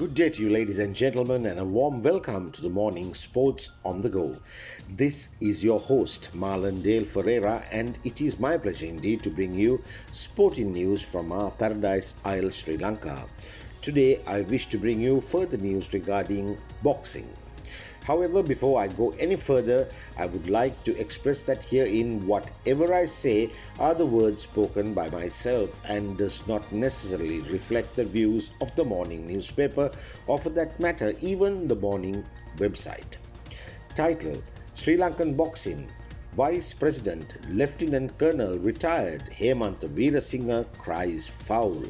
Good day to you, ladies and gentlemen, and a warm welcome to the morning Sports on the Go. This is your host, Marlon Dale Ferreira, and it is my pleasure indeed to bring you sporting news from our Paradise Isle, Sri Lanka. Today, I wish to bring you further news regarding boxing. However, before I go any further, I would like to express that herein whatever I say are the words spoken by myself and does not necessarily reflect the views of the morning newspaper or for that matter even the morning website. Title Sri Lankan Boxing Vice President Lieutenant Colonel retired Hemantha Weerasinghe cries foul.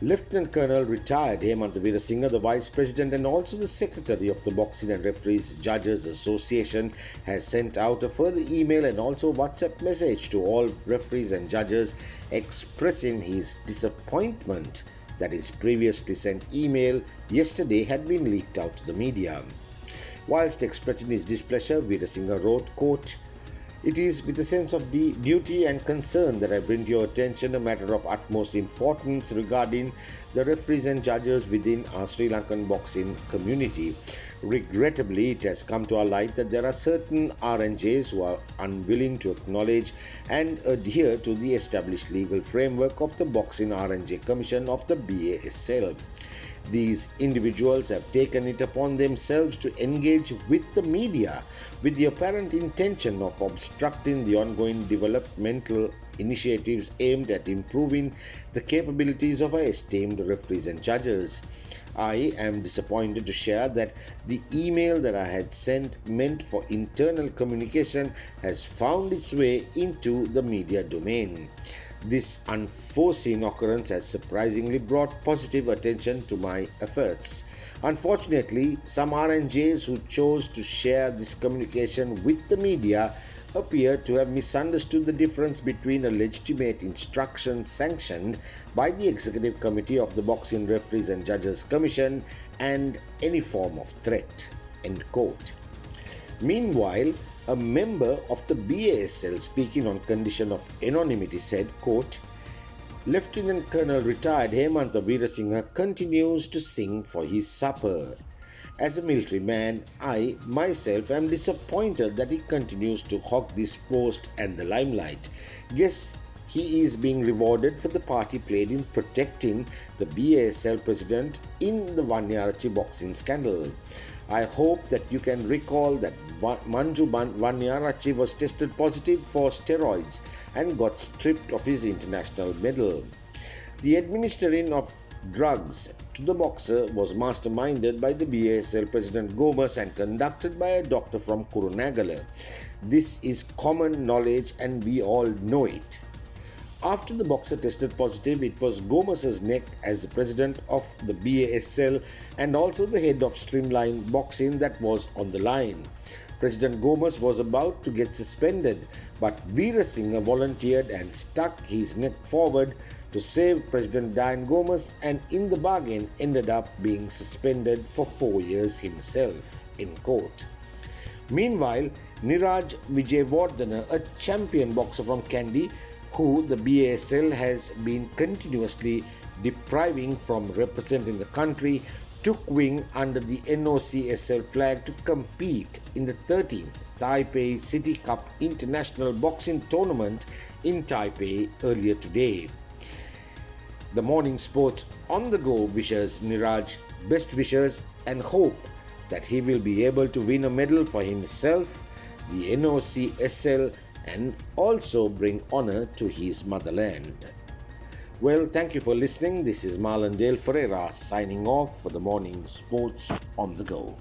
Lieutenant Colonel retired Hemantha Weerasinghe, the Vice President and also the Secretary of the Boxing and Referees Judges Association, has sent out a further email and also WhatsApp message to all referees and judges expressing his disappointment that his previously sent email yesterday had been leaked out to the media. Whilst expressing his displeasure, Weerasinghe wrote, quote, it is with a sense of the duty and concern that I bring to your attention a matter of utmost importance regarding the referees and judges within our Sri Lankan boxing community. Regrettably, it has come to our light that there are certain RNJs who are unwilling to acknowledge and adhere to the established legal framework of the Boxing RNJ Commission of the BASL. These individuals have taken it upon themselves to engage with the media with the apparent intention of obstructing the ongoing developmental initiatives aimed at improving the capabilities of our esteemed referees and judges. I am disappointed to share that the email that I had sent, meant for internal communication, has found its way into the media domain. This unforeseen occurrence has surprisingly brought positive attention to my efforts. Unfortunately, some RNJs who chose to share this communication with the media appear to have misunderstood the difference between a legitimate instruction sanctioned by the Executive Committee of the Boxing Referees and Judges Commission and any form of threat. End quote. Meanwhile, a member of the BASL speaking on condition of anonymity said, quote, Lieutenant Colonel retired Hemantha Weerasinghe continues to sing for his supper. As a military man, I myself am disappointed that he continues to hog this post and the limelight. Guess he is being rewarded for the part he played in protecting the BASL president in the Wanniarachchi boxing scandal. I hope that you can recall that Manju Wanniarachchi was tested positive for steroids and got stripped of his international medal. The administering of drugs to the boxer was masterminded by the BASL President Gomes and conducted by a doctor from Kurunegala. This is common knowledge and we all know it. After the boxer tested positive, it was Gomes's neck as the president of the BASL and also the head of Streamline Boxing that was on the line. President Gomes was about to get suspended, but Weerasinghe volunteered and stuck his neck forward to save President Dian Gomes and in the bargain ended up being suspended for four years himself. In court. Meanwhile, Niraj Vijayawardena, a champion boxer from Kandy, who the BASL has been continuously depriving from representing the country, took wing under the NOCSL flag to compete in the 13th Taipei City Cup International Boxing Tournament in Taipei earlier today. The morning sports on the go wishes Niraj best wishes and hope that he will be able to win a medal for himself, the NOCSL, and also bring honor to his motherland. Well, thank you for listening. This is Marlon Dale Ferreira signing off for the morning sports on the go.